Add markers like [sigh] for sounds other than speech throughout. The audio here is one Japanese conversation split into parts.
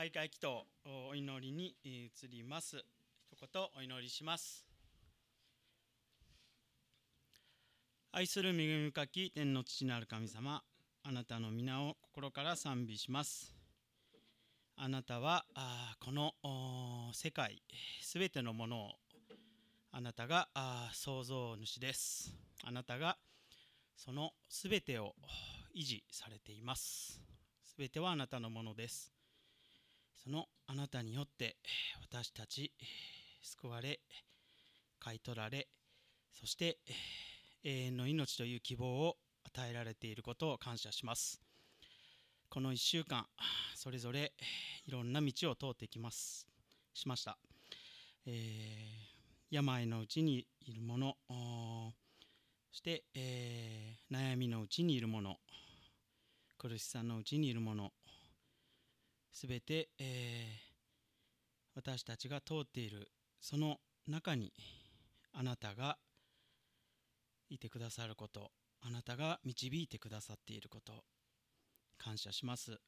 開会祈祷お祈りに移ります。一言お祈りします。愛する恵み深き天の父なる神様あなたの皆を心から賛美します。あなたはあこの世界すべてのものをあなたがあ創造主です。あなたがそのすべてを維持されています。すべてはあなたのものです。そのあなたによって私たち救われ買い取られそして永遠の命という希望を与えられていることを感謝します。この1週間それぞれいろんな道を通ってきます。しました、えー、病のうちにいるものそして、えー、悩みのうちにいるもの苦しさのうちにいるものすべて、えー、私たちが通っているその中にあなたがいてくださることあなたが導いてくださっていること感謝します。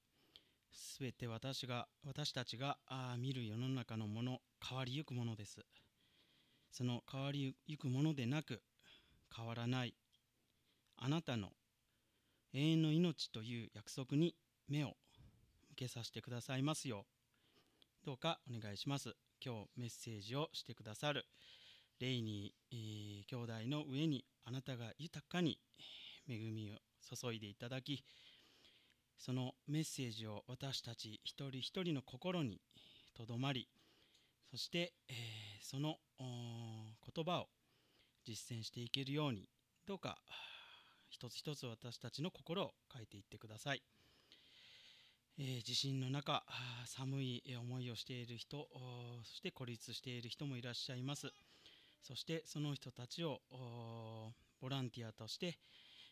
すべて私が私たちがあ見る世の中のもの変わりゆくものです。その変わりゆくものでなく変わらないあなたの永遠の命という約束に目を受けさせてくださいますよどうかお願いします今日メッセージをしてくださるレイニー、えー、兄弟の上にあなたが豊かに恵みを注いでいただきそのメッセージを私たち一人一人の心にとどまりそして、えー、その言葉を実践していけるようにどうか一つ一つ私たちの心を変えていってください。え、地震の中寒い思いをしている人そして孤立している人もいらっしゃいます。そしてその人たちをボランティアとして、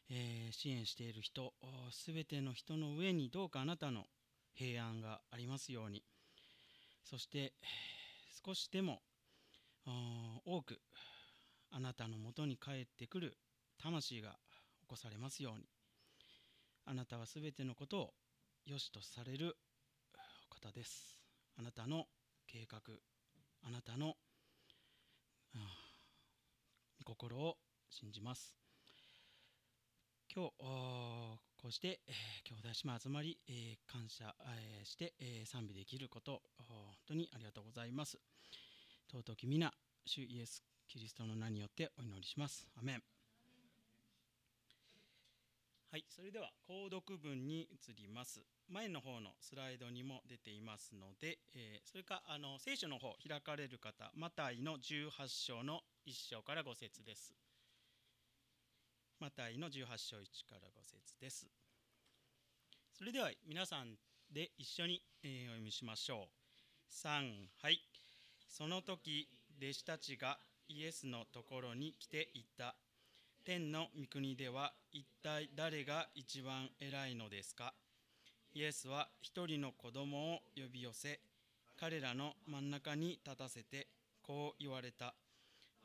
え、支援している人すべての人の上にどうかあなたの平安がありますように。そして少しでも多くあなたのもとに帰ってくる魂が起こされますように。あなたはすべてのことを良しとされる方です。あなたの計画あなたの、御心を信じます。今日こうして、えー、兄弟姉妹集まり、えー、感謝、えー、して、えー、賛美できること本当にありがとうございます。尊き皆主イエス・キリストの名によってお祈りします。アメン。はい、それでは購読文に移ります。前の方のスライドにも出ていますので、えー、それかあの聖書の方開かれる方、マタイの18章の1章から5節です。マタイの18章1から5節です。それでは皆さんで一緒に、えー、お読みしましょう。3はい。その時弟子たちがイエスのところに来ていた天の御国では一体誰が一番偉いのですか？イエスは一人の子供を呼び寄せ彼らの真ん中に立たせてこう言われた。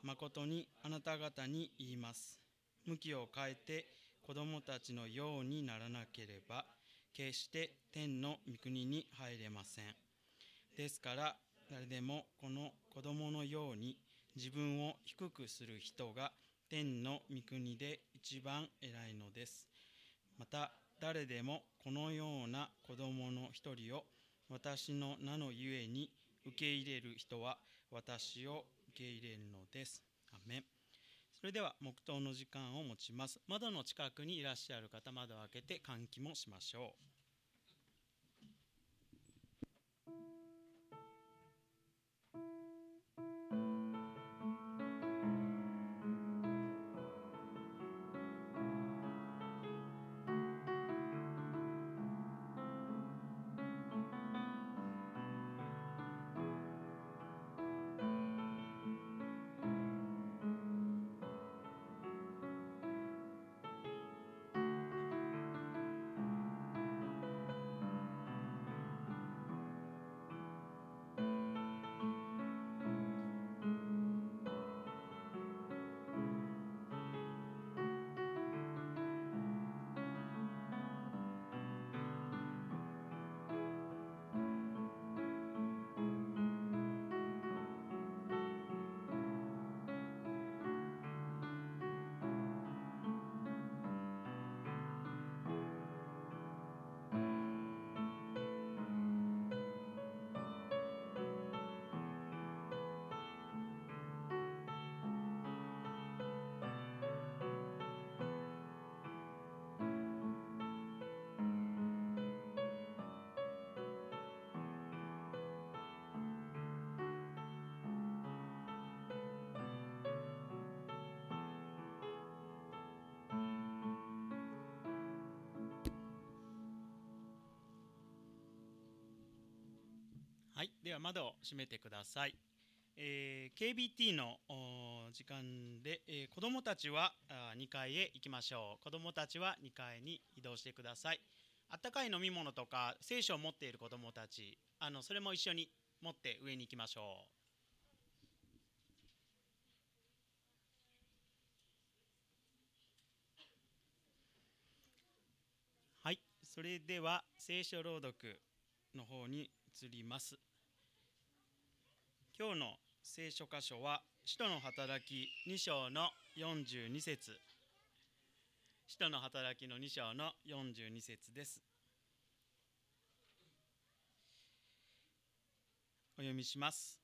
誠にあなた方に言います。向きを変えて子供たちのようにならなければ決して天の御国に入れません。ですから誰でもこの子供のように自分を低くする人が天の御国で一番偉いのです。また誰でもこのような子供の一人を私の名のゆえに受け入れる人は私を受け入れるのです。アメンそれでは黙祷の時間を持ちます。窓の近くにいらっしゃる方、窓を開けて換気もしましょう。窓を閉めてください。えー KBT の時間で、えー子どもたちはあ2階へ行きましょう。子どもたちは2階に移動してください。あったかい飲み物とか聖書を持っている子どもたち、あのそれも一緒に持って上に行きましょう。はい、それでは聖書朗読の方に移ります。今日の聖書箇所は使徒の働き2章の42節使徒の働きの2章の42節です。お読みします。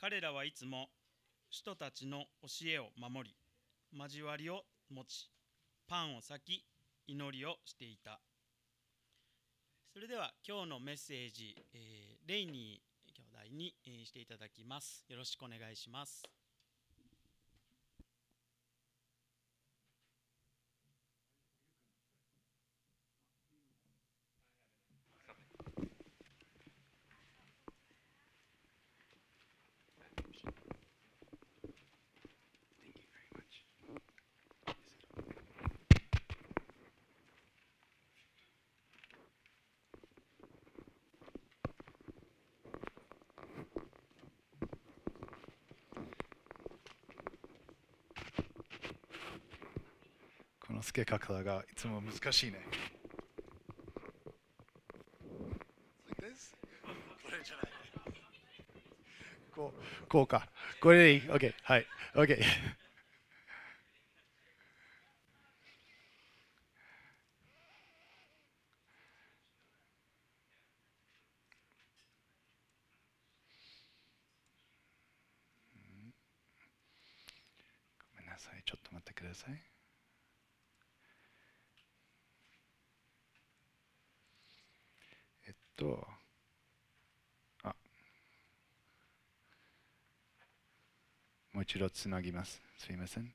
彼らはいつも使徒たちの教えを守り、交わりを持ち、パンを裂き、祈りをしていた。それでは今日のメッセージ、えーレイニー兄弟に、していただきます。よろしくお願いします。け方がいつも難しいね。これじゃない。こうこうか。これでいい ?OK。はい。OK。ごめんなさい。ちょっと待ってください。えっと、あ、もう一度つなぎます。すみません。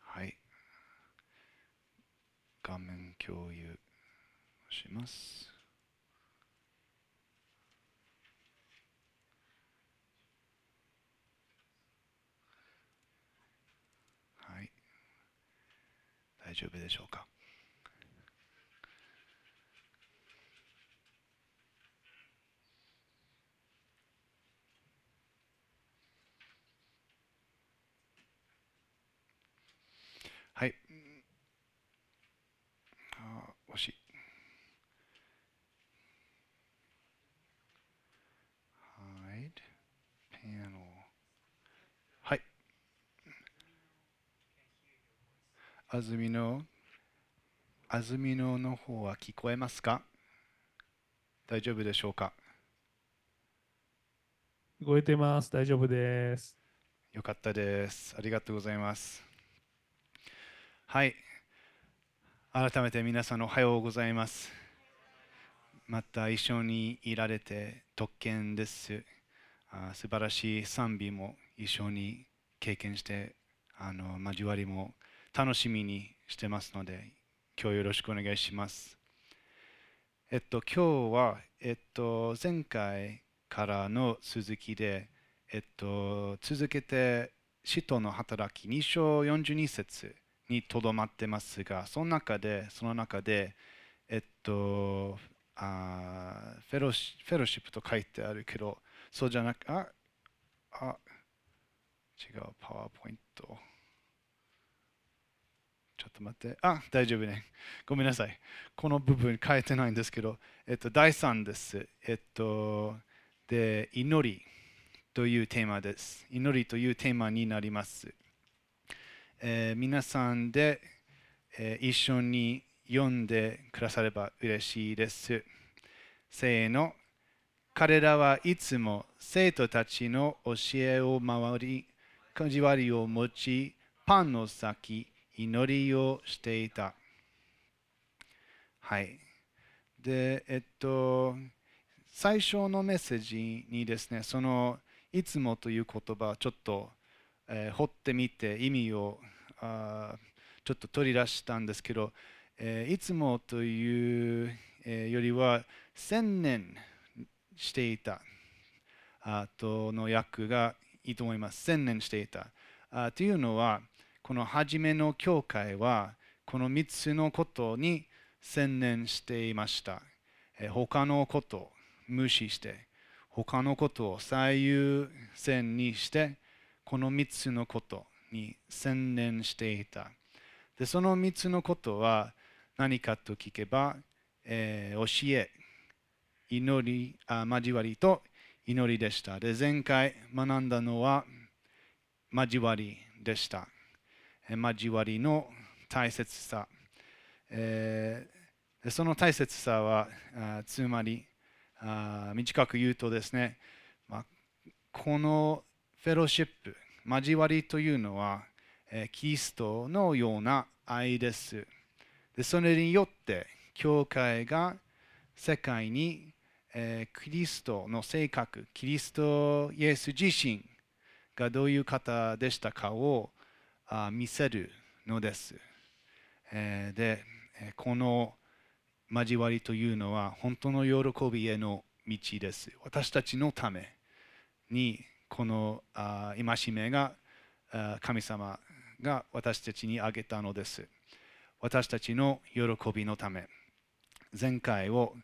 はい。画面共有します。はい。大丈夫でしょうか？はい。あー惜しい。Hide panel はい。安住の安住のの方は聞こえますか？大丈夫でしょうか？聞こえてます。大丈夫です。よかったです。ありがとうございます。はい。改めて皆さんおはようございます。また一緒にいられて特権です。あ素晴らしい賛美も一緒に経験して、あの交わりも楽しみにしてますので、今日よろしくお願いします。えっと、今日は、えっと、前回からの続きで、えっと、続けて、使徒の働き2章42節にとどまってますが、その中で、その中で、えっと、あフェロシフェロシップと書いてあるけど、そうじゃなく、あ、あ、違う、パワーポイント。ちょっと待って、あ、大丈夫ね。ごめんなさい。この部分書いてないんですけど、えっと、第3です。えっと、で、祈り。というテーマです。祈りというテーマになります。えー皆さんで、えー一緒に読んでくだされば嬉しいです。せーの。彼らはいつも生徒たちの教えを回り、交わりを持ち、パンの先、祈りをしていた。はい。で、えっと、最初のメッセージにですね、そのいつもという言葉をちょっと、えー、掘ってみて意味をあちょっと取り出したんですけど、えー、いつもという、えー、よりは千年していたあとの訳がいいと思います。千年していた。あというのは、この初めの教会は、この3つのことに専念していました。他のことを無視して、他のことを最優先にして、この3つのことに専念していた。でその3つのことは何かと聞けば、えー、教え、祈りあ、交わりと祈りでした。で前回学んだのは交わりでした。交わりの大切さ。えー、その大切さはつまりあ短く言うとですね、まあ、このフェロシップ交わりというのは、えー、キリストのような愛ですでそれによって教会が世界に、えー、キリストの性格キリストイエス自身がどういう方でしたかを見せるのです、でこの交わりというのは本当の喜びへの道です。私たちのためにこの戒めが神様が私たちにあげたのです。私たちの喜びのため。前回を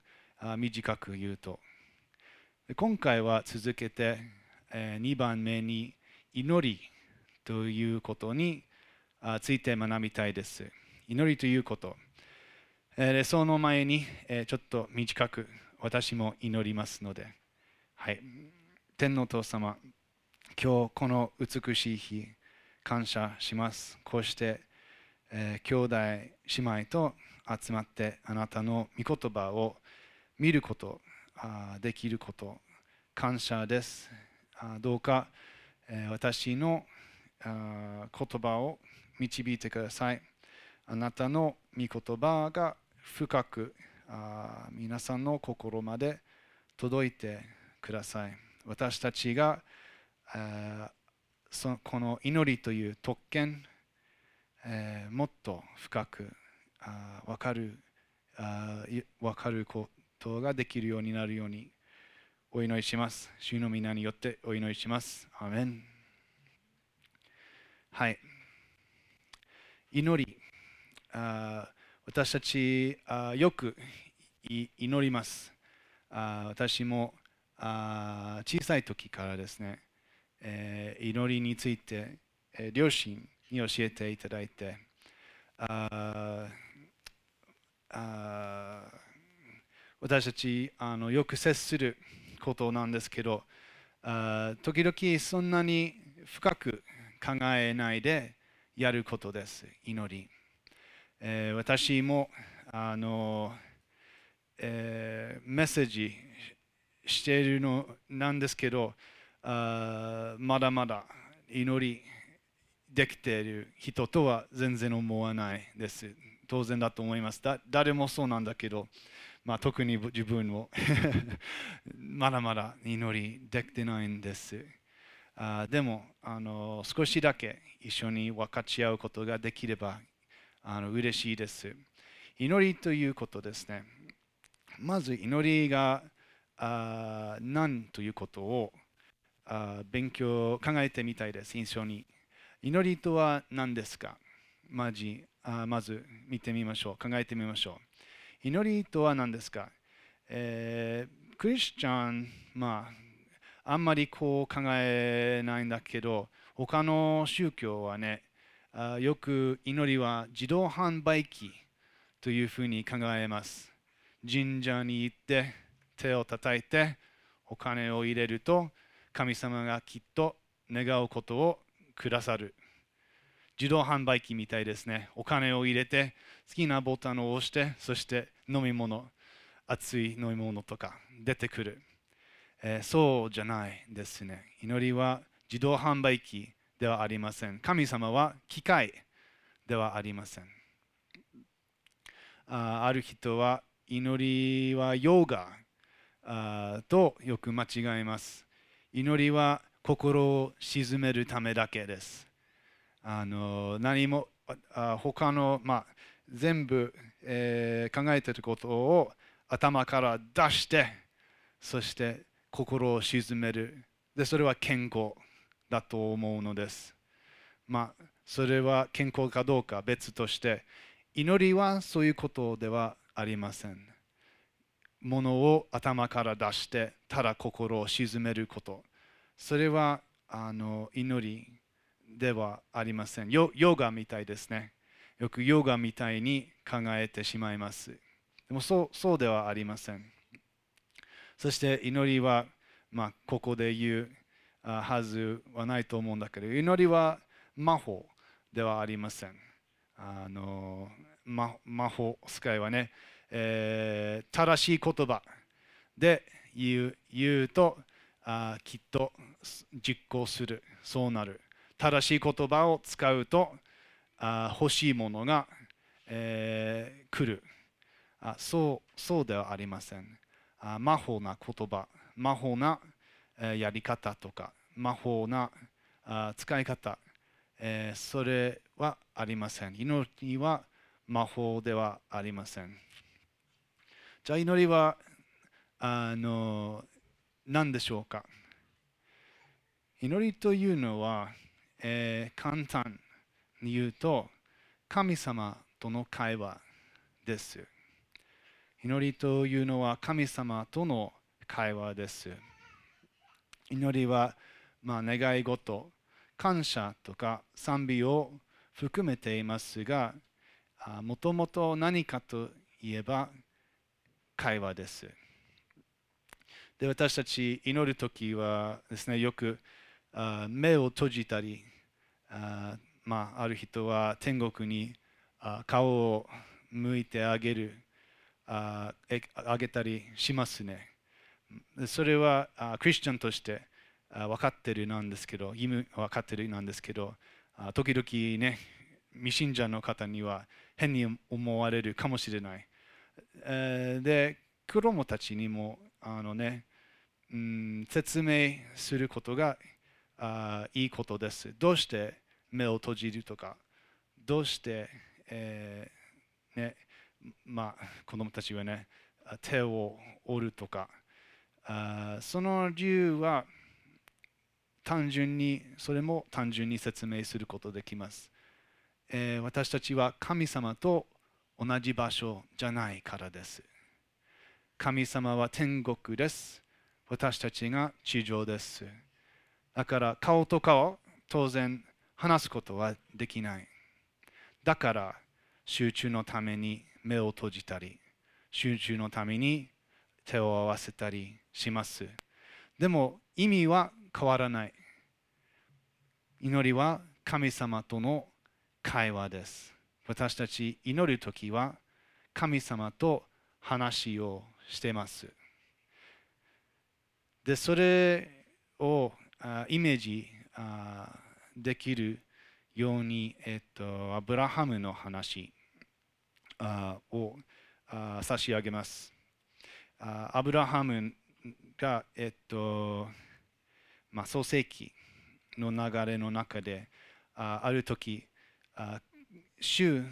短く言うと、今回は続けて2番目に祈りということについて学びたいです。祈りということ。えその前に、ちょっと短く私も祈りますので、はい、天皇父様、今日この美しい日、感謝します。こうして、えー、兄弟、姉妹と集まってあなたの御言葉を見ることあできること、感謝です。あどうか、えー、私の言葉を導いてください。あなたの御言葉が深く皆さんの心まで届いてください。私たちがあそこの祈りという特権、えー、もっと深くあ分かるあ分かることができるようになるようにお祈りします。主の皆によってお祈りします。アメンはい。祈り。あ私たちあよく祈ります。あ私もあ小さい時からですね、えー、祈りについて、えー、両親に教えていただいて、ああ私たちあのよく接することなんですけど、あ時々そんなに深く考えないでやることです、祈り。えー、私もあの、えー、メッセージしているのなんですけどあまだまだ祈りできている人とは全然思わないです。当然だと思います。だ誰もそうなんだけど、まあ、特に自分も [laughs] まだまだ祈りできてないんです。あでもあの少しだけ一緒に分かち合うことができればあの嬉しいです。祈りということですね。まず祈りがあ何ということをあ勉強、考えてみたいです、印象に。祈りとは何ですか？まじあまず見てみましょう、考えてみましょう。祈りとは何ですか、えー、クリスチャン、まあ、あんまりこう考えないんだけど、他の宗教はね、あよく祈りは自動販売機というふうに考えます。神社に行って手を叩いてお金を入れると神様がきっと願うことをくださる。自動販売機みたいですね。お金を入れて好きなボタンを押してそして飲み物、熱い飲み物とか出てくる。えー、そうじゃないですね。祈りは自動販売機ではありません。神様は機械ではありません。あある人は祈りはヨガあとよく間違えます。祈りは心を鎮めるためだけです。あの何もあ他の、まあ、全部、えー考えていることを頭から出してそして心を鎮める。でそれは健康だと思うのです。まあそれは健康かどうか別として祈りはそういうことではありません。ものを頭から出してただ心を鎮めること。それはあの祈りではありません。ヨヨガみたいですね。よくヨガみたいに考えてしまいます。でもそうそうではありません。そして祈りは、まあ、ここで言うはずはないと思うんだけど祈りは魔法ではありません。あの魔法使いはね、えー正しい言葉で言う言うとあきっと実行する。そうなる。正しい言葉を使うとあ欲しいものが、えー来る。あそうそうではありません。魔法な言葉魔法な、やり方とか魔法な使い方、えそれはありません。祈りは魔法ではありません。じゃあ祈りはあの何でしょうか？祈りというのは、えー簡単に言うと神様との会話です。祈りというのは神様との会話です。祈りは、まあ、願い事感謝とか賛美を含めていますがもともと何かといえば会話です。で私たち祈るときはですねよくあ目を閉じたりあ,、まあ、ある人は天国にあ顔を向いてあげる。あげたりしますね。それはクリスチャンとして分かってるなんですけど意味分かってるなんですけど時々ね未信者の方には変に思われるかもしれない、で子供たちにもあのね、説明することがいいことです。どうして目を閉じるとかどうして、えーねまあ、子供たちはね手を折るとかあその理由は単純にそれも単純に説明することできます、えー私たちは神様と同じ場所じゃないからです。神様は天国です。私たちが地上です。だから顔と顔当然話すことはできない。だから集中のために目を閉じたり集中のために手を合わせたりします。でも意味は変わらない。祈りは神様との会話です。私たち祈るときは神様と話をしてます。でそれをイメージできるように、えっと、アブラハムの話を差し上げます。アブラハムが、えっとまあ、創世記の流れの中であある時あ主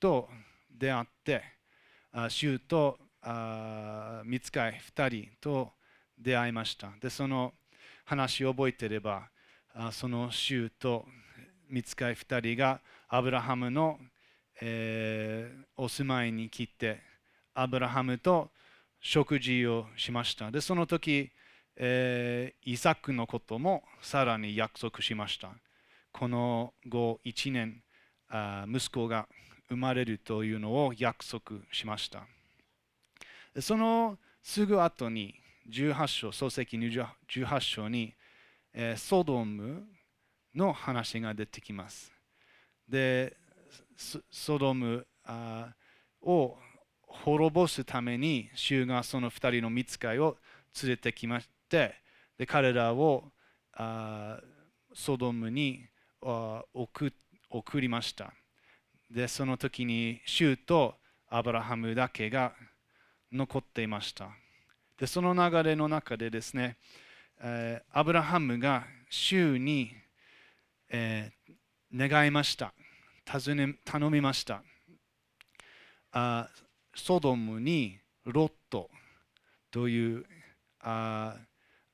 と出会ってあ主とあ見つかい2人と出会いました。でその話を覚えてればあその主と見つかい2人がアブラハムの、えーお住まいに来てアブラハムと食事をしました。でその時、えーイサクのこともさらに約束しました。この後1年あ息子が生まれるというのを約束しました。そのすぐ後に18章創世記18章に、えーソドムの話が出てきます。でソドムを滅ぼすために主がその2人の見つかいを連れてきましてで彼らをソドムに送りましたでその時に主とアブラハムだけが残っていました。でその流れの中でですね、アブラハムが主に、えー願いました。尋ね頼みました。あソドムにロットというあ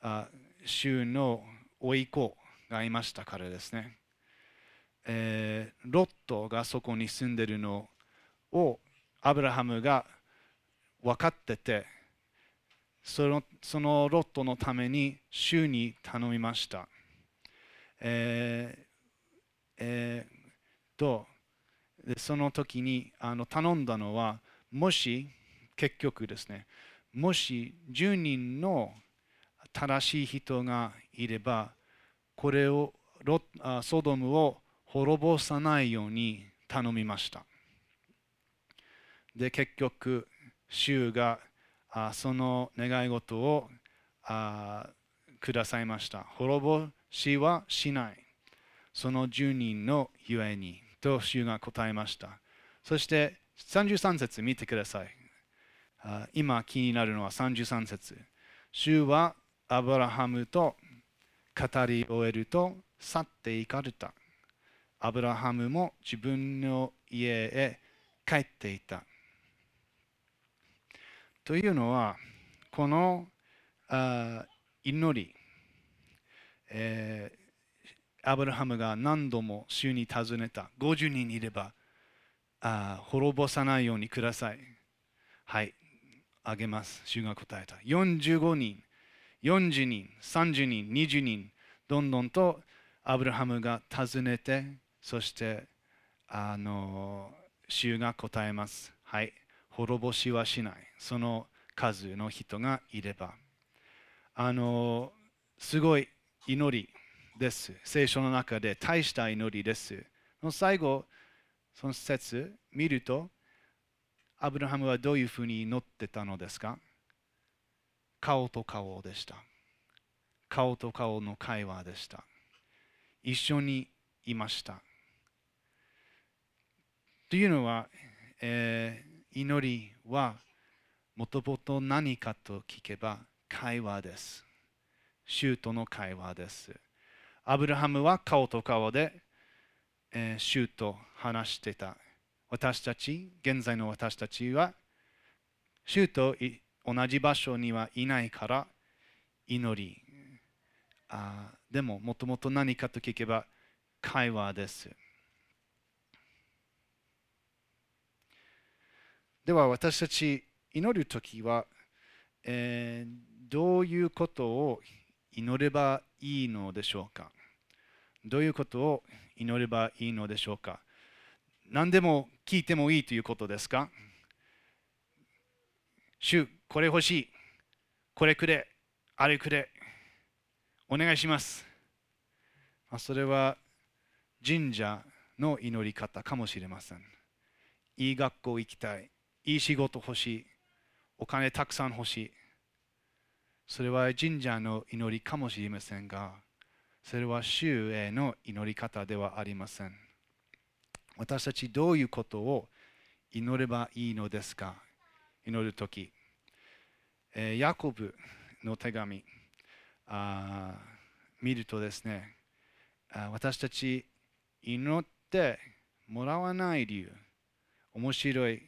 あ州の甥いっ子がいましたからですね。えーロットがそこに住んでるのをアブラハムが分かっててそのそのロットのために主に頼みました。えーえーとでその時にあの頼んだのはもし結局ですねもし10人の正しい人がいればこれをロソドムを滅ぼさないように頼みました。で結局主があその願い事をあくださいました。滅ぼしはしない。その10人のゆえにと主が答えました。そして33節見てください。今気になるのは33節。主はアブラハムと語り終えると去って行かれた。アブラハムも自分の家へ帰っていた。というのは、このあ祈り、えーアブラハムが何度も主に尋ねた。50人いればあ滅ぼさないようにください。はい、あげます。主が答えた。45人、40人、30人、20人、どんどんとアブラハムが尋ねて、そして、あの、主が答えます。はい、滅ぼしはしない。その数の人がいれば。あの、すごい祈りです。聖書の中で大した祈りです。の最後、その説見ると、アブラハムはどういうふうに祈ってたのですか？顔と顔でした。顔と顔の会話でした。一緒にいました。というのは、えー祈りはもともと何かと聞けば会話です。主との会話です。アブラハムは顔と顔で、えー主と話してた。私たち、現在の私たちは、主と同じ場所にはいないから祈り。あでも、もともと何かと聞けば会話です。では、私たち祈るときは、えーどういうことを祈ればいいのでしょうか？どういうことを祈ればいいのでしょうか？何でも聞いてもいいということですか？主、これ欲しい。これくれ。あれくれ。お願いします。まそれは神社の祈り方かもしれません。いい学校行きたい。いい仕事欲しい。お金たくさん欲しい。それは神社の祈りかもしれませんが、それは主への祈り方ではありません。私たちどういうことを祈ればいいのですか？祈るとき。えヤコブの手紙あ見るとですね、あ私たち祈ってもらわない理由、面白い、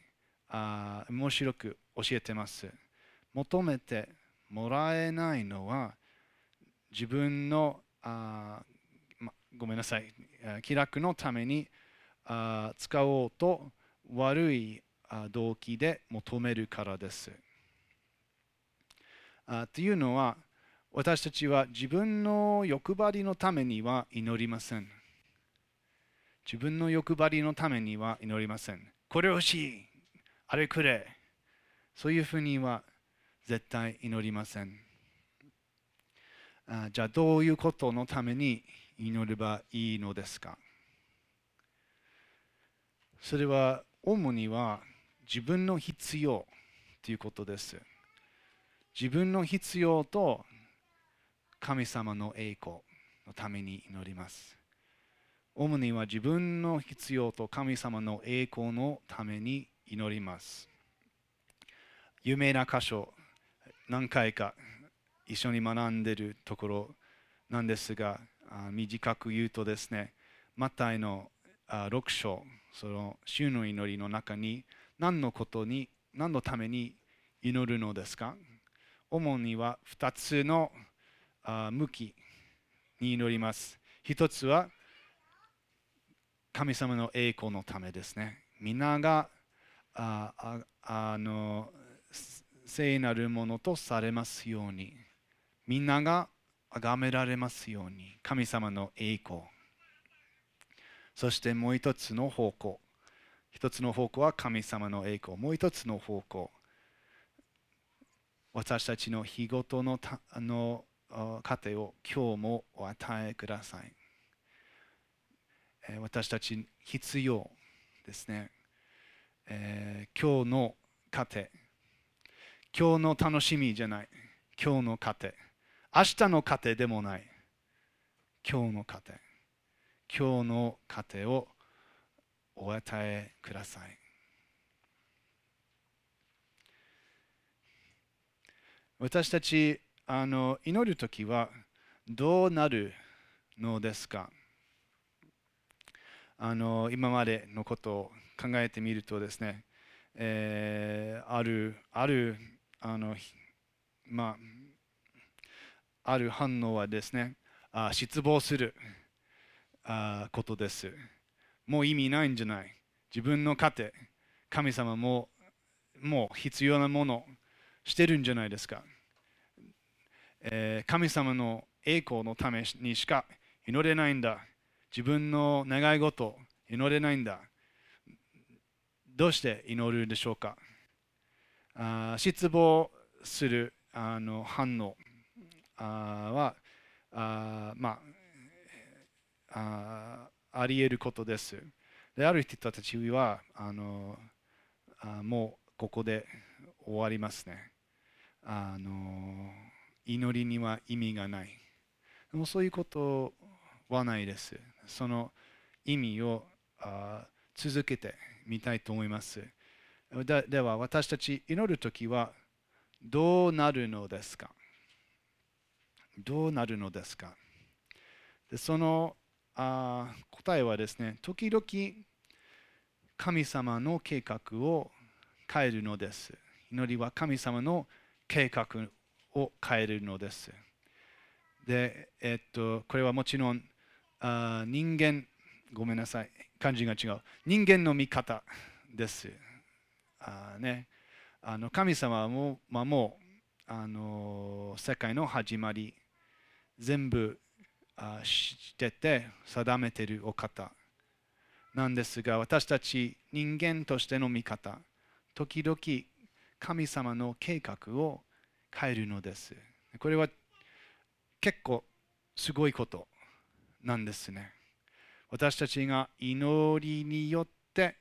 あ面白く教えてます。求めてもらえないのは自分のあ、ま、ごめんなさい気楽のためにあ使おうと悪い動機で求めるからです。あというのは私たちは自分の欲張りのためには祈りません。自分の欲張りのためには祈りません。これ欲しい、あれくれ。そういうふうには絶対祈りません。あじゃあどういうことのために祈ればいいのですか？それは主には自分の必要ということです。自分の必要と神様の栄光のために祈ります。主には自分の必要と神様の栄光のために祈ります。有名な箇所何回か一緒に学んでいるところなんですが短く言うとですねマタイの6章その週の祈りの中に何のことに何のために祈るのですか？主には2つの向きに祈ります。一つは神様の栄光のためですね。皆がああの聖なるものとされますように。みんなが崇められますように。神様の栄光。そしてもう一つの方向。一つの方向は神様の栄光。もう一つの方向。私たちの日ごとのたの糧を今日もお与えください。私たち必要ですね。えー、今日の糧。今日の楽しみじゃない。今日の糧。明日の糧でもない。今日の糧。今日の糧をお与えください。私たちあの祈るときはどうなるのですか？あの今までのことを考えてみるとですね、えー、あるあるあのまあある反応はですねあ失望するあことですもう意味ないんじゃない自分の糧神様ももう必要なものしてるんじゃないですか。えー、神様の栄光のためにしか祈れないんだ。自分の願い事祈れないんだ。どうして祈るでしょうかあ失望するあの反応はあまああり得ることです。である人たちはあのあもうここで終わりますね。あの祈りには意味がない。でもそういうことはないです。その意味をあ続けてみたいと思います。ででは私たち祈るときはどうなるのですか？どうなるのですか？でそのあ答えはですね、時々神様の計画を変えるのです。祈りは神様の計画を変えるのです。で、えっと、これはもちろんあ人間、ごめんなさい、漢字が違う。人間の見方です。あね、あの神様も,、まあ、もうあの世界の始まり、全部あ知ってて定めてるお方なんですが、私たち人間としての見方、時々神様の計画を変えるのです。これは結構すごいことなんですね。私たちが祈りによって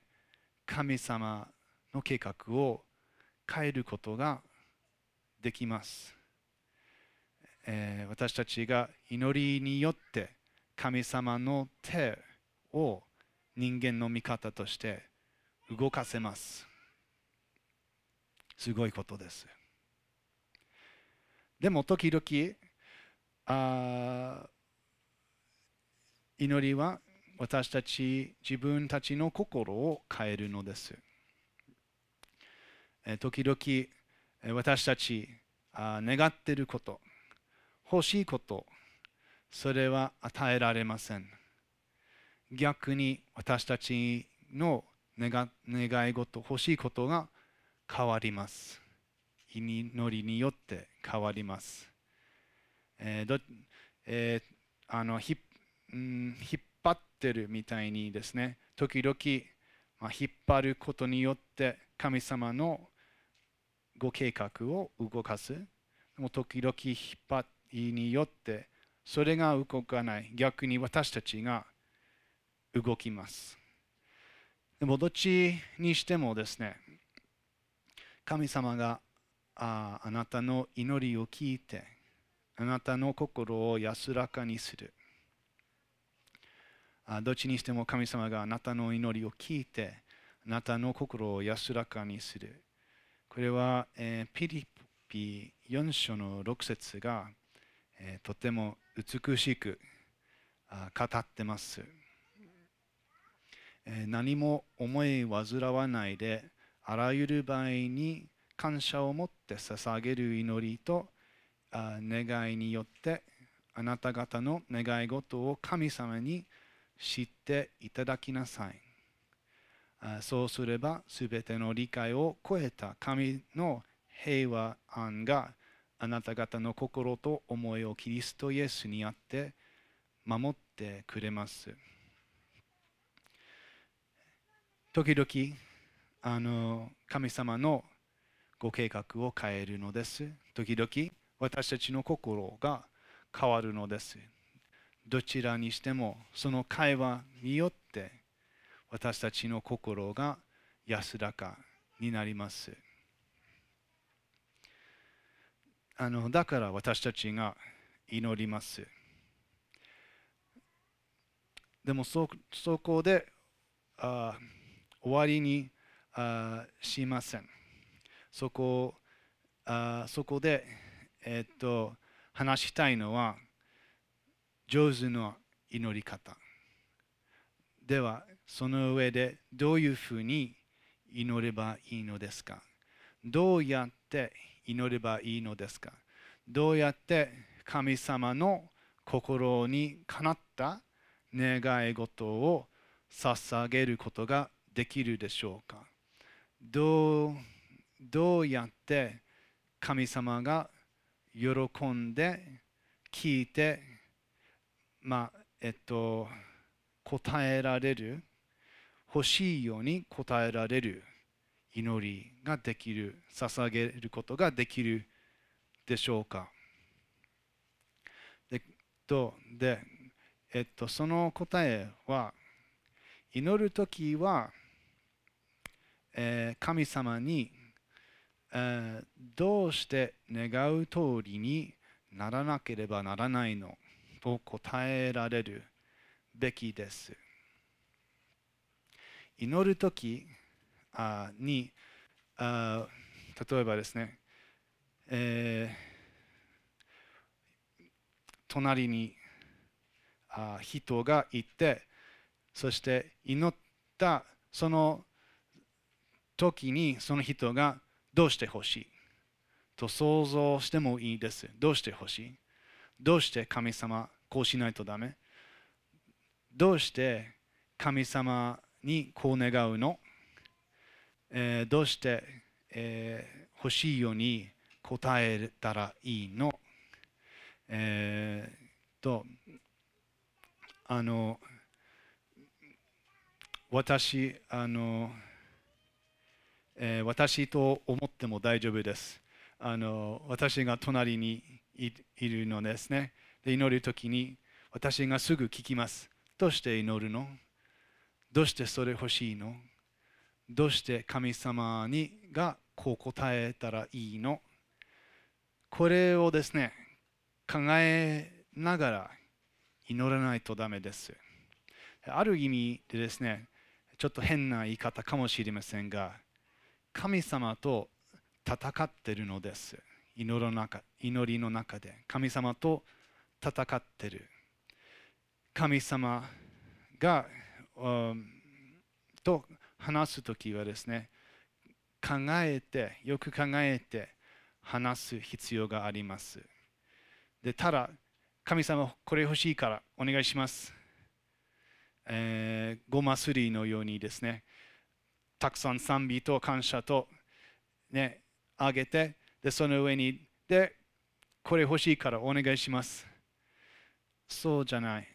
神様の計画を変えることができます。えー、私たちが祈りによって神様の手を人間の味方として動かせます。すごいことです。でも時々あ祈りは私たち自分たちの心を変えるのです。時々私たち願っていること、欲しいこと、それは与えられません。逆に私たちの願い事、欲しいことが変わります。祈りによって変わります。えーえー、あのひ、うん、引っ張ってるみたいにですね、時々、まあ、引っ張ることによって神様のご計画を動かす。でも時々引っ張りによってそれが動かない。逆に私たちが動きます。でもどっちにしてもですね、神様がああなたの祈りを聞いて、あなたの心を安らかにする。あどっちにしても神様があなたの祈りを聞いて、あなたの心を安らかにする。これは、えーピリピ4章の6節が、えーとても美しく語ってます、えー何も思い煩わないであらゆる場合に感謝を持って捧げる祈りとあ願いによってあなた方の願い事を神様に知っていただきなさい。あそうすれば、すべての理解を超えた神の平和安があなた方の心と思いをキリストイエスにあって守ってくれます。時々、あの神様のご計画を変えるのです。時々、私たちの心が変わるのです。どちらにしても、その会話によって、私たちの心が安らかになります。あのだから私たちが祈ります。でもそそこであ終わりにあしません。そこあそこで、えっと話したいのは上手な祈り方。ではその上でどういうふうに祈ればいいのですかどうやって祈祈ればいいのですか？どうやって神様の心にかなった願い事を捧げることができるでしょうか？どうどうやって神様が喜んで聞いてまあえっと答えられる？欲しいように答えられる？祈りができる捧げることができるでしょうかでとで、えっと、その答えは祈るときは、えー神様に、えーどうして願う通りにならなければならないのと答えられるべきです。祈るときあにあ例えばですね、えー隣にあ人がいてそして祈ったその時にその人がどうしてほしい？と想像してもいいです。どうしてほしい？どうして神様こうしないとダメ？どうして神様にこう願うの、えーどうして、えー欲しいように答えたらいいの、えーとあの私あの、えー私と思っても大丈夫です。あの私が隣にいいるのですね。で祈るときに私がすぐ聞きます。どうして祈るの？どうしてそれ欲しいの？どうして神様にがこう答えたらいいの？これをですね考えながら祈らないとダメです。ある意味でですねちょっと変な言い方かもしれませんが神様と戦ってるのです。祈りの中祈りの中で。神様と戦ってる。神様が、うんと話すときはですね考えてよく考えて話す必要があります。でただ神様これ欲しいからお願いします、えーごますりのようにですねたくさん賛美と感謝とねあげてでその上にでこれ欲しいからお願いします。そうじゃない。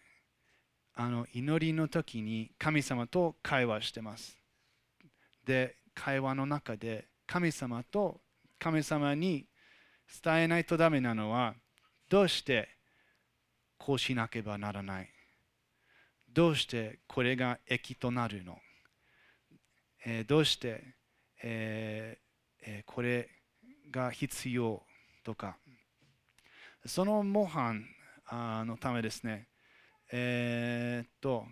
あの祈りの時に神様と会話してます。で会話の中で神様と神様に伝えないとダメなのはどうしてこうしなければならない？どうしてこれが益となるの、えーどうして、えーえーこれが必要とか？その模範のためですね。えーっと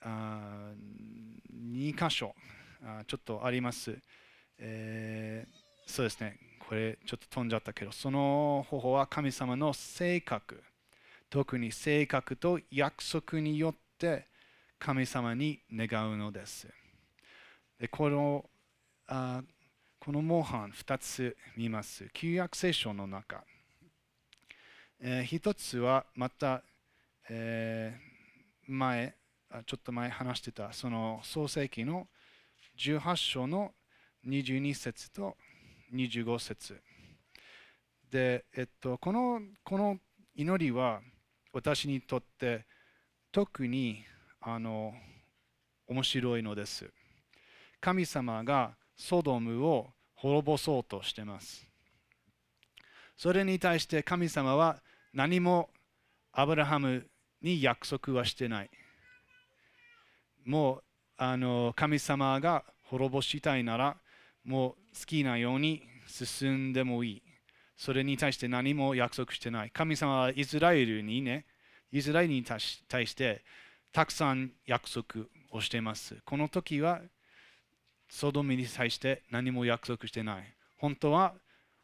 あ2箇所。あちょっとあります、えーそうですね、これちょっと飛んじゃったけど、その方法は神様の性格、特に性格と約束によって神様に願うのです。でこのあこの模範2つ見ます。旧約聖書の中。えー一つはまた、えー前、ちょっと前話してた、その創世記の18章の22節と25節で、えっと、このこの祈りは私にとって特にあの面白いのです。神様がソドムを滅ぼそうとしています。それに対して神様は何もアブラハムに約束はしてない。もうあの神様が滅ぼしたいならもう好きなように進んでもいい。それに対して何も約束してない。神様はイスラエルにね、イスラエルに対してたくさん約束をしています。この時はソドムに対して何も約束してない。本当は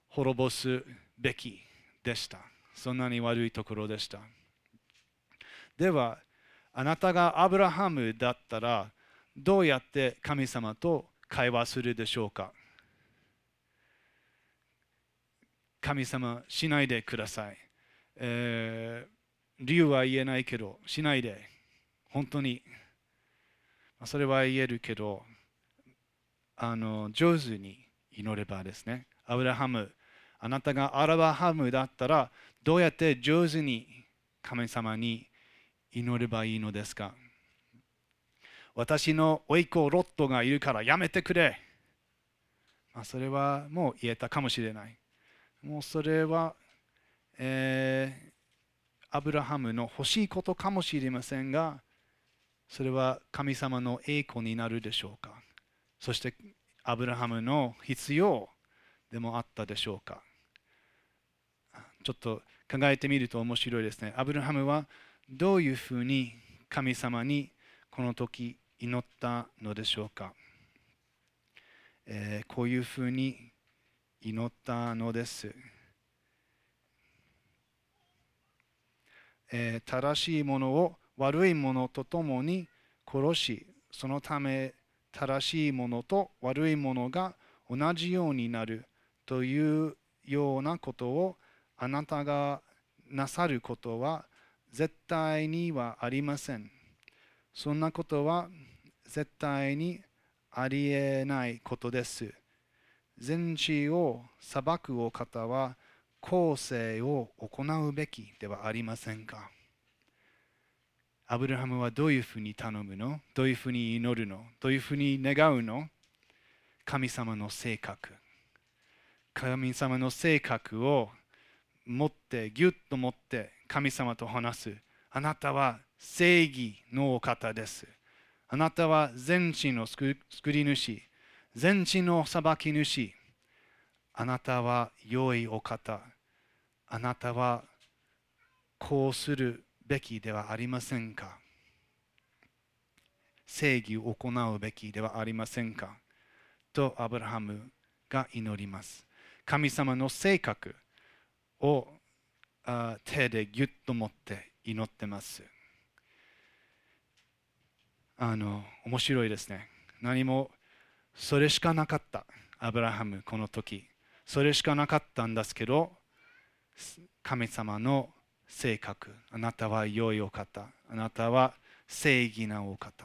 滅ぼすべきでした。そんなに悪いところでした。では、あなたがアブラハムだったら、どうやって神様と会話するでしょうか？神様、しないでください。えー理由は言えないけど、しないで。本当に。それは言えるけど、あの上手に祈ればですね。アブラハム、あなたがアブラハムだったら、どうやって上手に神様に祈ればいいのですか？私の甥っ子ロットがいるからやめてくれ。まあ、それはもう言えたかもしれない。もうそれは、えーアブラハムの欲しいことかもしれませんが、それは神様の栄光になるでしょうかそしてアブラハムの必要でもあったでしょうかちょっと考えてみると面白いですね。アブラハムはどういうふうに神様にこの時祈ったのでしょうか、えーこういうふうに祈ったのです。えー正しいものを悪いものとともに殺し、そのため正しいものと悪いものが同じようになるというようなことをあなたがなさることは絶対にはありません。そんなことは絶対にありえないことです。全地を裁くお方は公正を行うべきではありませんかアブラハムはどういうふうに頼むの？どういうふうに祈るの？どういうふうに願うの？神様の性格。神様の性格を持って、ぎゅっと持って神様と話す。あなたは正義のお方です。あなたは全地の救救り主、全地の裁き主。あなたは良いお方。あなたはこうするべきではありませんか正義を行うべきではありませんかとアブラハムが祈ります。神様の性格を手でぎゅっと持って祈ってます。あの面白いですね。何もそれしかなかった。アブラハムこの時。それしかなかったんですけど神様の性格。あなたは良いお方。あなたは正義なお方。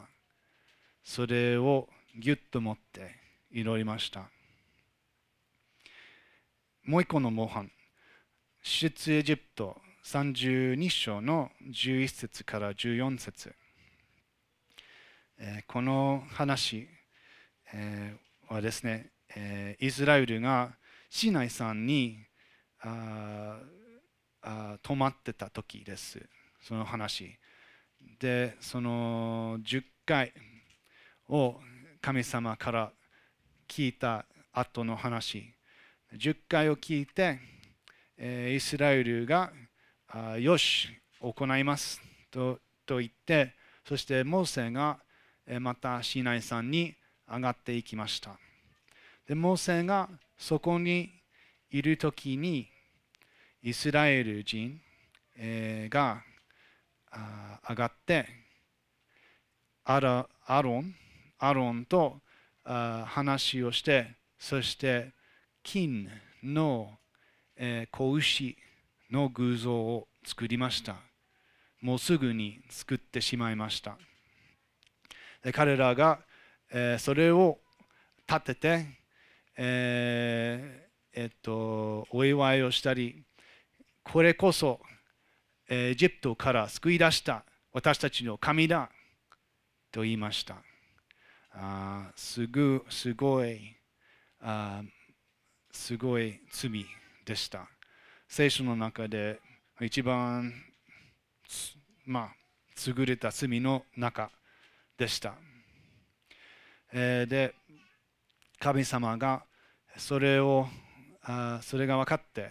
それをぎゅっと持って祈りました。もう一個の模範。出エジプト。32章の11節から14節、えこの話、えはですね、えイスラエルがシナイ山にあーあー泊まってた時です。その話。でその10回を神様から聞いた後の話。10回を聞いて、えイスラエルがあよし行います。とと言ってそしてモーセがまたシナイ山に上がっていきました。でモーセがそこにいるときにイスラエル人、が上がってアロンアロンと話をしてそして金の、子牛の偶像を作りました。もうすぐに作ってしまいました。彼らが、えそれを立てて、えーえっと、お祝いをしたりこれこそ、エジプトから救い出した私たちの神だと言いました。あすぐすごいあすごい罪でした。聖書の中で一番まあ優れた罪の中でした、えで神様がそれをあそれが分かって、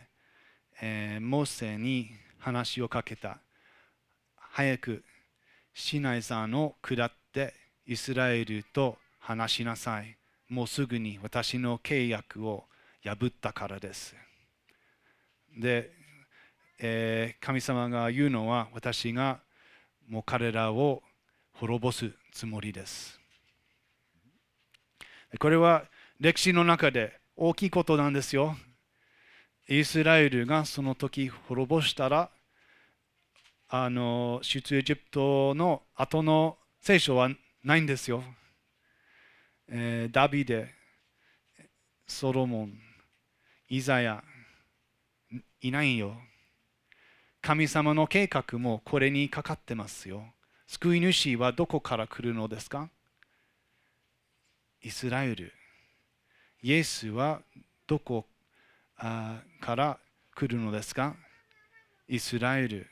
えモーセに話をかけた。早くシナイ山を下ってイスラエルと話しなさい。もうすぐに私の契約を破ったからです。で、えー神様が言うのは私がもう彼らを滅ぼすつもりです。これは歴史の中で大きいことなんですよ。イスラエルがその時滅ぼしたらあの出エジプトの後の聖書はないんですよ、えーダビデソロモンイザヤいないよ。神様の計画もこれにかかってますよ。救い主はどこから来るのですか？イスラエル。イエスはどこから来るのですか？イスラエル。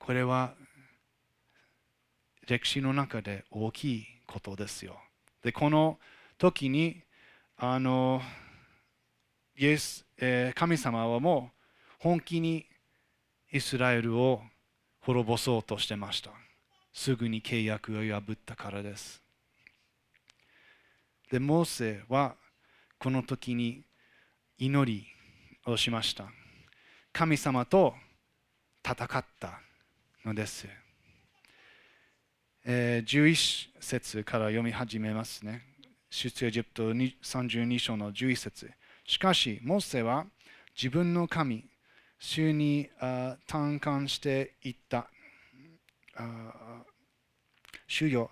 これは歴史の中で大きいことですよ。でこの時にあのイエス、えー神様はもう本気にイスラエルを滅ぼそうとしてました。すぐに契約を破ったからです。でモーセはこの時に祈りをしました。神様と戦ったのです、えー11節から読み始めますね。出エジプト32章の11節。しかしモーセは自分の神主にあ嘆願していった。主よ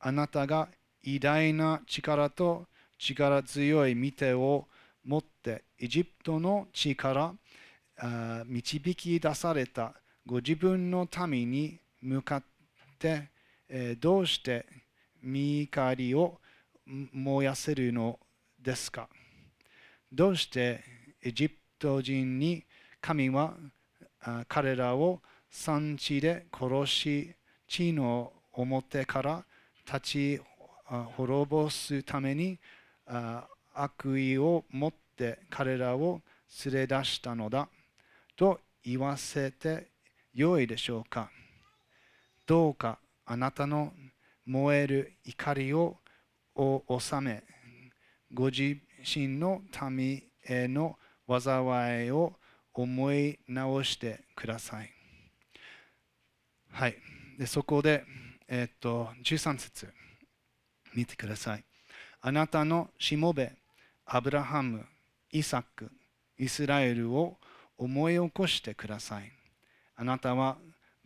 あなたが偉大な力と力強い見てを持ってエジプトの地から導き出された。ご自分の民に向かって、どうして見怒りを燃やせるのですか？どうしてエジプト人に神は彼らを産地で殺し地の表から立ち滅ぼすために悪意を持って彼らを連れ出したのだと言わせてよいでしょうか。どうかあなたの燃える怒りを収めご自身の民への災いを思い直してください。はい。でそこで、えっと、13節見てください。あなたのしもべ、アブラハム、イサク、イスラエルを思い起こしてください。あなたは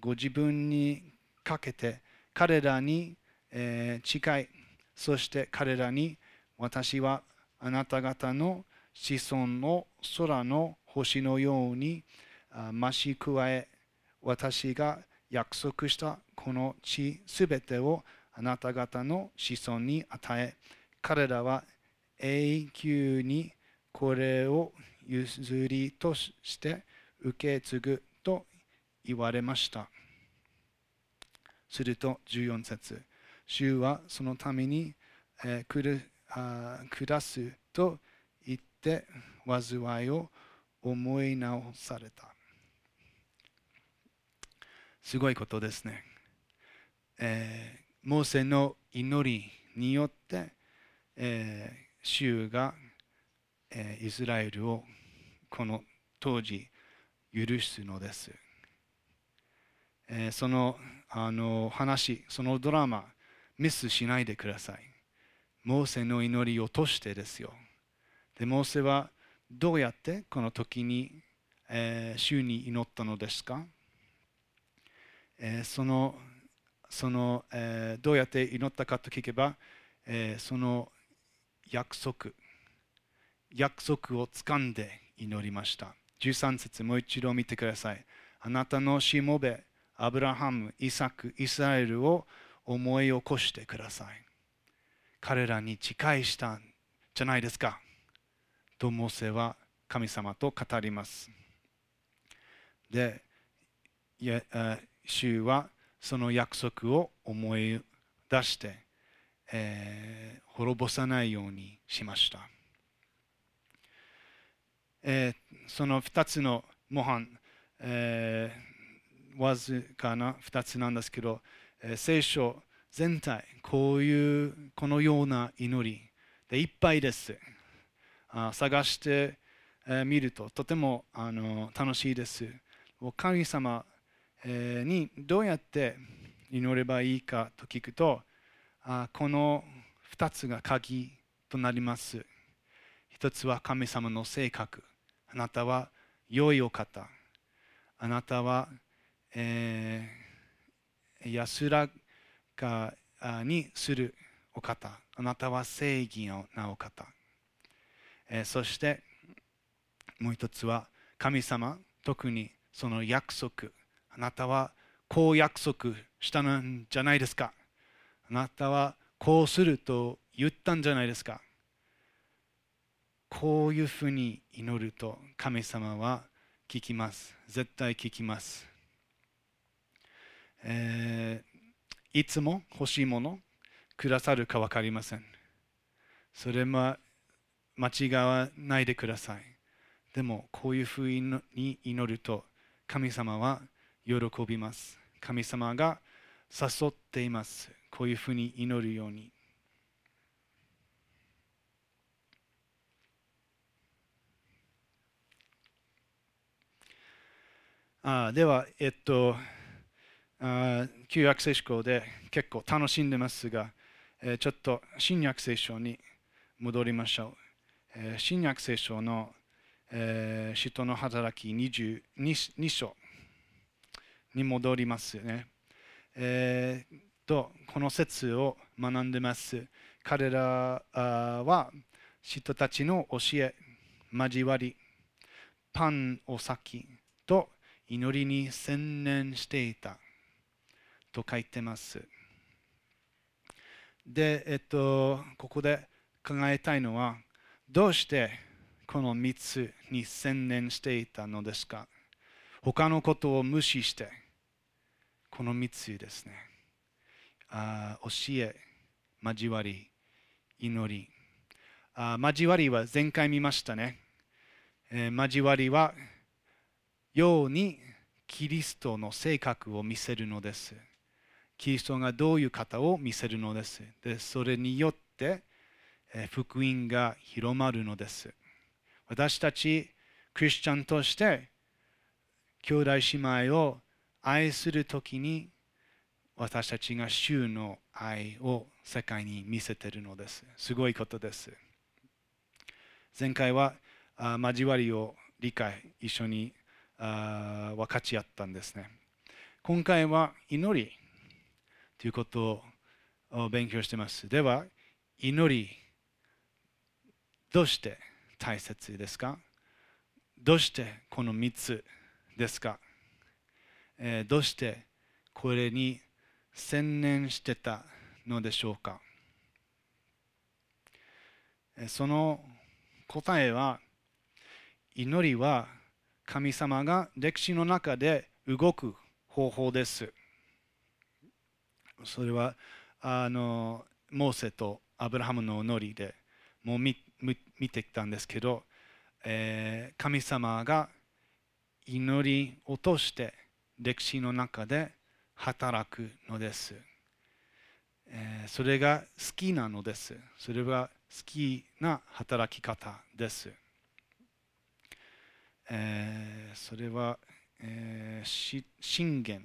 ご自分にかけて彼らに、えー近い、そして彼らに私はあなた方の子孫の空の星のようにあ増し加え私が約束したこの地すべてをあなた方の子孫に与え彼らは永久にこれを譲りとして受け継ぐと言われました。すると14節。主はそのために、えーくるあ下すと言って災いを思い直されたすごいことですね、えーモーセの祈りによって、えー主が、えーイスラエルをこの当時許すのです。えーそのあの話、そのドラマ、ミスしないでください。モーセの祈りを通してですよ。で、モーセはどうやってこの時に、えー主に祈ったのですか、えーそのその、えーどうやって祈ったかと聞けば、えーその約束、約束を掴んで祈りました。13節もう一度見てください。あなたのしもべ、アブラハム、イサク、イスラエルを思い起こしてください。彼らに誓いしたんじゃないですか？とモーセは神様と語ります。で、いやあ主はその約束を思い出して、えー滅ぼさないようにしました。えーその2つの模範、えーわずかな2つなんですけど、えー聖書全体、こういう、このような祈りでいっぱいです。探してえー見るととても楽しいです。神様、にどうやって祈ればいいかと聞くと、この2つが鍵となります。一つは神様の性格。あなたは良いお方。あなたは、えー安らかにするお方。あなたは正義なお方。えーそしてもう一つは神様、特にその約束。あなたはこう約束したんじゃないですか。あなたはこうすると言ったんじゃないですか。こういうふうに祈ると神様は聞きます。絶対聞きます。えーいつも欲しいものくださるか分かりません。それは間違わないでください。でもこういうふうに祈ると神様は喜びます。神様が誘っています。こういうふうに祈るように。あでは、えっと、あ旧約聖書で結構楽しんでますが、えーちょっと新約聖書に戻りましょう。新約聖書の、えー使徒の働き 22, 章に戻りますね。えーと、この説を学んでます。彼らは人たちの教え、交わり、パンを先と祈りに専念していたと書いてます。で、えっと、ここで考えたいのは、どうしてこの3つに専念していたのですか？他のことを無視して、この3つですね。あ教え、交わり、祈り。あ交わりは前回見ましたね。えー交わりは、ようにキリストの性格を見せるのです。キリストがどういう方を見せるのです。でそれによって、福音が広まるのです。私たちクリスチャンとして兄弟姉妹を愛するときに私たちが主の愛を世界に見せているのです。すごいことです。前回は交わりを理解、一緒に分かち合ったんですね。今回は祈りということを勉強しています。では、祈り、どうして大切ですか？どうしてこの3つですか、えーどうしてこれに専念してたのでしょうか？その答えは祈りは神様が歴史の中で動く方法です。それはあのモーセとアブラハムの祈りでもう見見てきたんですけど、えー神様が祈りを通して歴史の中で働くのです。えーそれが好きなのです。それは好きな働き方です。えーそれは、えー信玄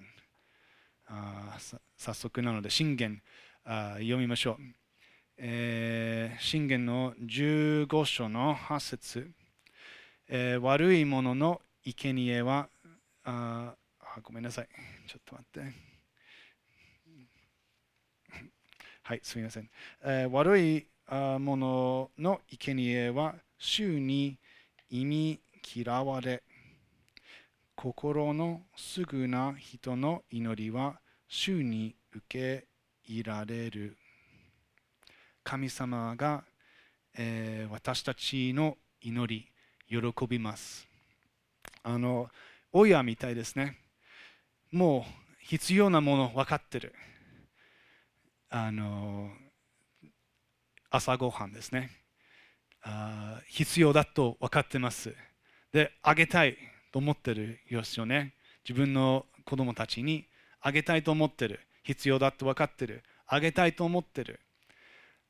あ早速なので信玄あ読みましょう。えー信玄の15章の8節、えー悪い者の生贄はああごめんなさい。ちょっと待って。はいすみません、えー悪いあー者の生贄は主に意味嫌われ。心のすぐな人の祈りは主に受け入られる。神様が、えー私たちの祈り喜びます。あの親みたいですね。もう必要なもの分かってる。あの朝ごはんですね。あ必要だと分かってます。であげたいと思ってるよしよね。自分の子供たちにあげたいと思ってる。必要だと分かってる。あげたいと思ってる。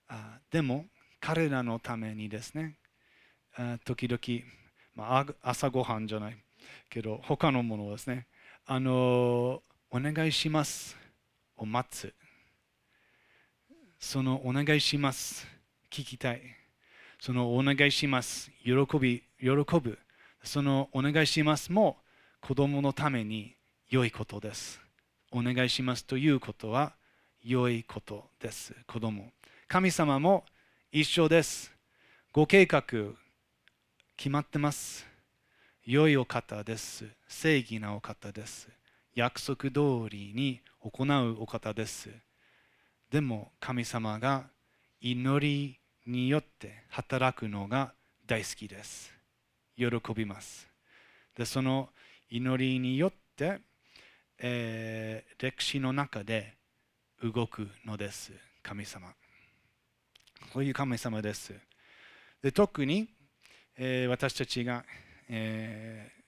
あでも彼らのためにですねあ時々、ま、朝ごはんじゃないけど他のものですねあのお願いしますを待つ。そのお願いします聞きたい。そのお願いします喜び喜ぶ。そのお願いしますも子供のために良いことです。お願いしますということは良いことです子供。神様も一緒です。ご計画決まってます。良いお方です。正義なお方です。約束通りに行うお方です。でも神様が祈りによって働くのが大好きです。喜びます。でその祈りによって、えー歴史の中で動くのです。神様。そういう神様ですで特に、えー私たちが、えー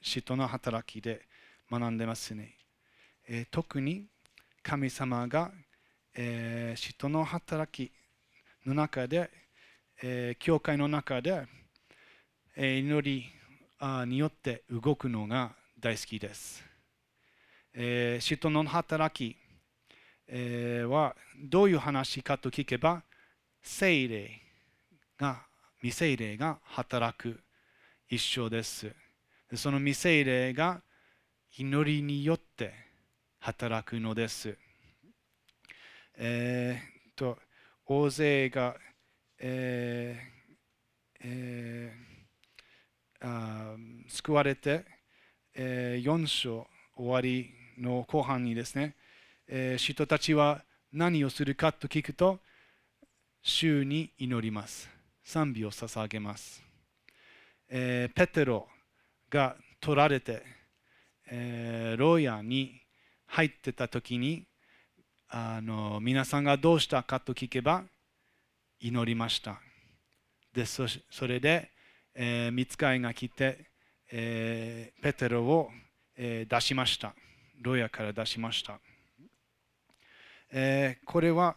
使徒の働きで学んでますね、えー特に神様が、えー使徒の働きの中で、えー教会の中で、えー祈りによって動くのが大好きです。えー使徒の働き、えーはどういう話かと聞けば、聖霊が、未聖霊が働く一緒です。その未聖霊が祈りによって働くのです。えーっと、大勢が、えーえーあ救われて、え4章終わりの後半にですね、えー人たちは何をするかと聞くと、主に祈ります。賛美を捧げます。えーペテロが取られて、えー牢屋に入ってた時にあの皆さんがどうしたかと聞けば祈りました。でそそれで、えー、見つかいが来て、えーペテロを、えー出しました。牢屋から出しました。えーこれは、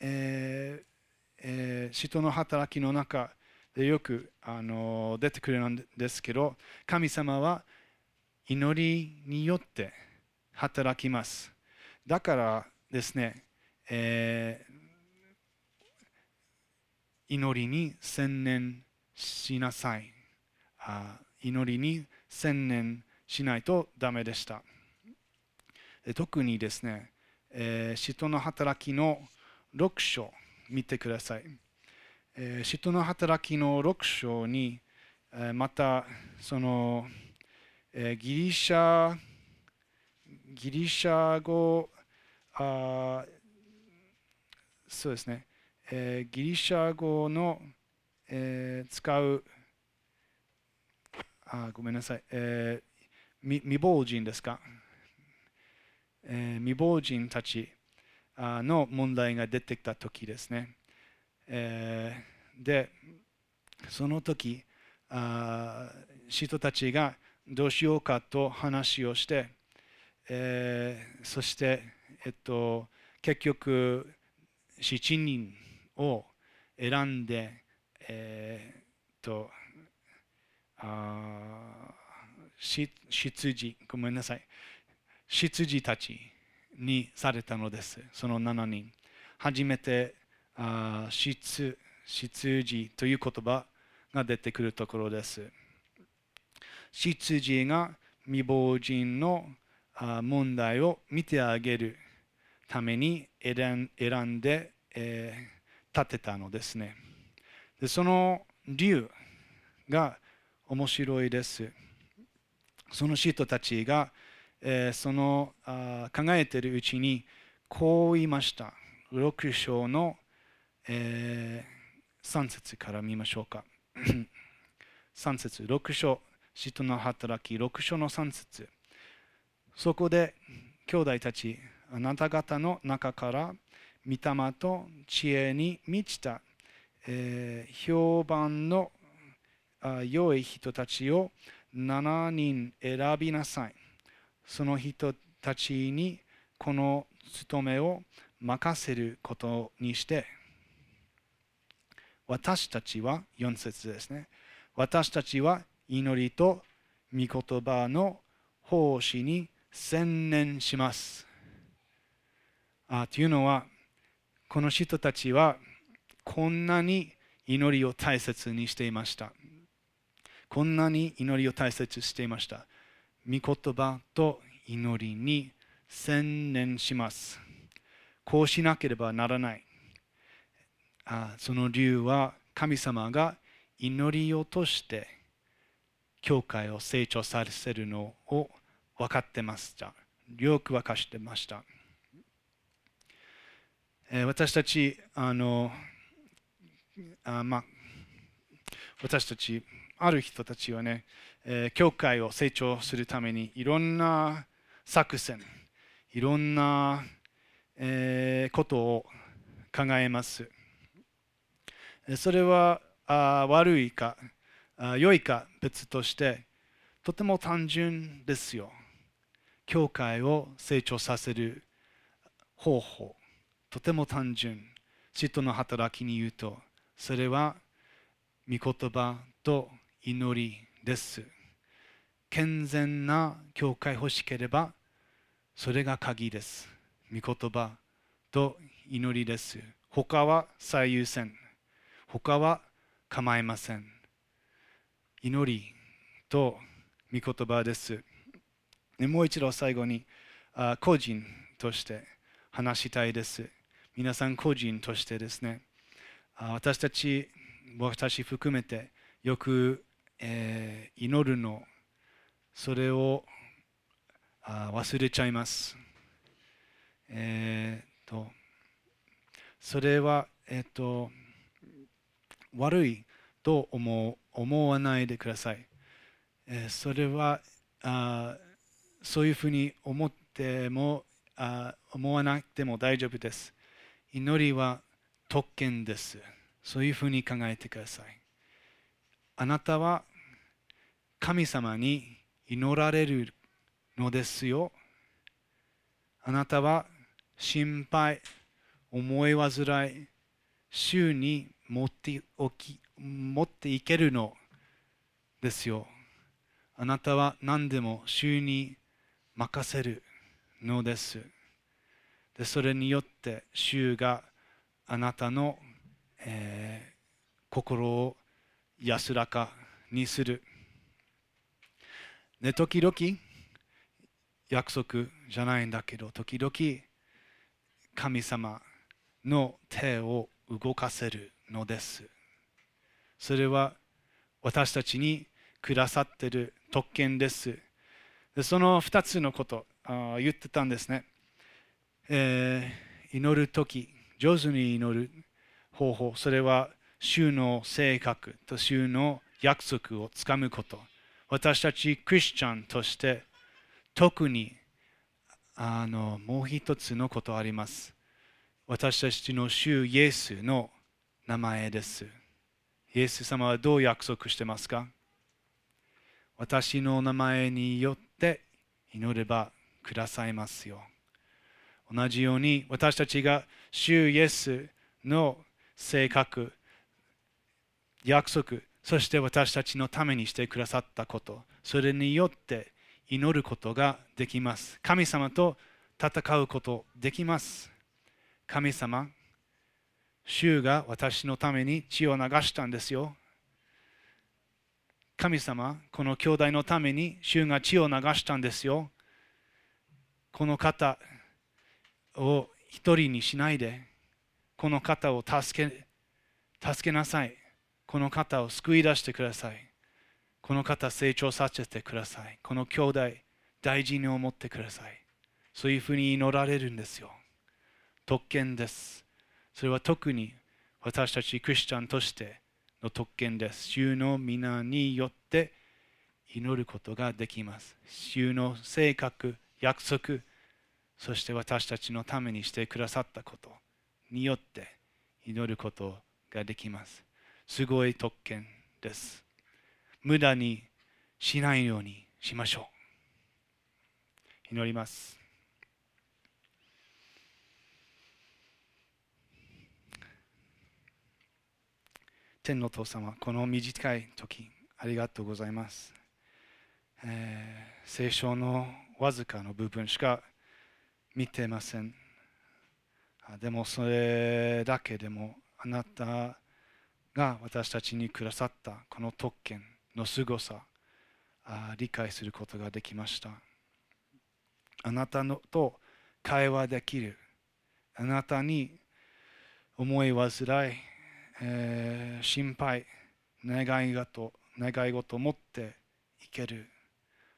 えーえー人の働きの中でよくあの出てくるんですけど神様は祈りによって働きます。だからですね、えー祈りに専念しなさい。あ祈りに専念しないとダメでした。特にですね、えー、使徒の働きの6章。見てください。えー使徒の働きの6章に、えまたその、えギリシャギリシャ語あそうですね、えーギリシャ語の、えー使うあごめんなさい、えー未亡人ですか、えー未亡人たち。の問題が出てきた時ですね。えーで、その時あ人たちがどうしようかと話をして、えーそして、えっと、結局、7人を、選んで、えー、とあし羊、ごめんなさい、羊たちにされたのです、その7人。初めてあ羊という言葉が出てくるところです。羊が未亡人の問題を見てあげるために選んで、えー、立てたのですねで。その理由が面白いです。その人たちが、え、そのあ考えているうちにこう言いました。6章の、え、3節から見ましょうか。[laughs] 3節6章、人の働き、6章の3節そこで兄弟たち、あなた方の中から御霊と知恵に満ちた、えー、評判のあ良い人たちを7人選びなさい。その人たちにこの務めを任せることにして、私たちは、4節ですね。私たちは祈りと御言葉の奉仕に専念します。あというのは、この人たちはこんなに祈りを大切にしていました。こんなに祈りを大切にしていました。御言葉と祈りに専念します。こうしなければならない。あその理由は神様が祈りをとして教会を成長させるのを分かってました。よく分かってました。え私たち、あの、あまあ、私たち、ある人たちはね、えー、教会を成長するためにいろんな作戦、いろんな、えー、ことを考えます。それはあ悪いかあ良いか別としてとても単純ですよ。教会を成長させる方法とても単純人の働きに言うとそれは御言葉と祈りです。健全な教会欲しければそれが鍵です。御言葉と祈りです。他は最優先。他は構いません。祈りと御言葉です。もう一度最後に個人として話したいです。皆さん個人としてですね私たち私含めてよく、えー、祈るのそれをあ忘れちゃいますえー、とそれはえ、ー、と悪いと思う思わないでください。えそれはあそういうふうに思ってもあ思わなくても大丈夫です。祈りは特権です。そういうふうに考えてください。あなたは神様に祈られるのですよ。あなたは心配、思い煩い、週に持っておき持っていけるのですよ。あなたは何でも主に任せるのです。でそれによって主があなたの、えー、心を安らかにする。ね、時々約束じゃないんだけど時々神様の手を動かせるのです。それは私たちにくださっている特権です。でその2つのことあ言ってたんですね。えー、祈るとき、上手に祈る方法、それは主の性格と主の約束をつかむこと。私たちクリスチャンとして特にあのもう一つのことあります。私たちの主イエスの名前です。イエス様はどう約束してますか？私の名前によって祈ればくださいますよ。同じように私たちが主イエスの性格、約束そして私たちのためにしてくださったことそれによって祈ることができます。神様と戦うことできます。神様主が私のために血を流したんですよ。神様この兄弟のために主が血を流したんですよ。この方を一人にしないでこの方を助け助けなさい。この方を救い出してください。この方成長させてください。この兄弟大事に思ってください。そういうふうに祈られるんですよ。特権です。それは特に私たちクリスチャンとしての特権です。主の皆によって祈ることができます。主の性格約束。そして私たちのためにしてくださったことによって祈ることができます。すごい特権です。無駄にしないようにしましょう。祈ります。天の父様この短い時ありがとうございます、えー、聖書のわずかの部分しか見てません。でもそれだけでもあなたが私たちにくださったこの特権の凄さ理解することができました。あなたのと会話できるあなたに思い煩い、えー、心配願い事願い事を持っていける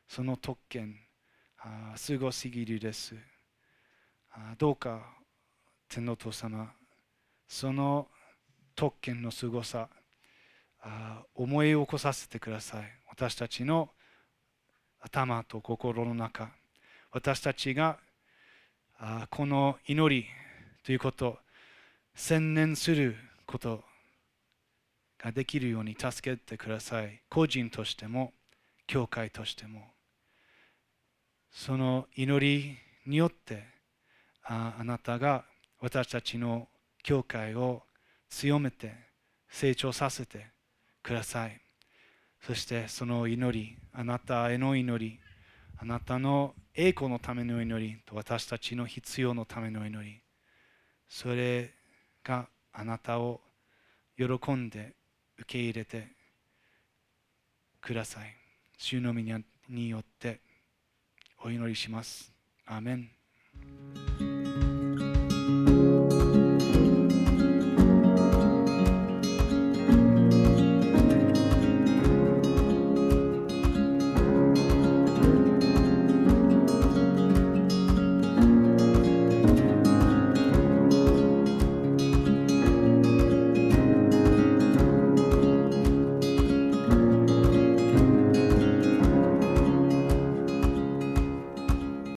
その特権すごすぎるです。どうか天の父様その特権のすごさ思い起こさせてください。私たちの頭と心の中私たちがこの祈りということ専念することができるように助けてください。個人としても教会としても。その祈りによってあなたが私たちの教会を強めて成長させてください。そしてその祈りあなたへの祈りあなたの栄光のための祈りと私たちの必要のための祈りそれがあなたを喜んで受け入れてください。主の皆によってお祈りします。アーメン。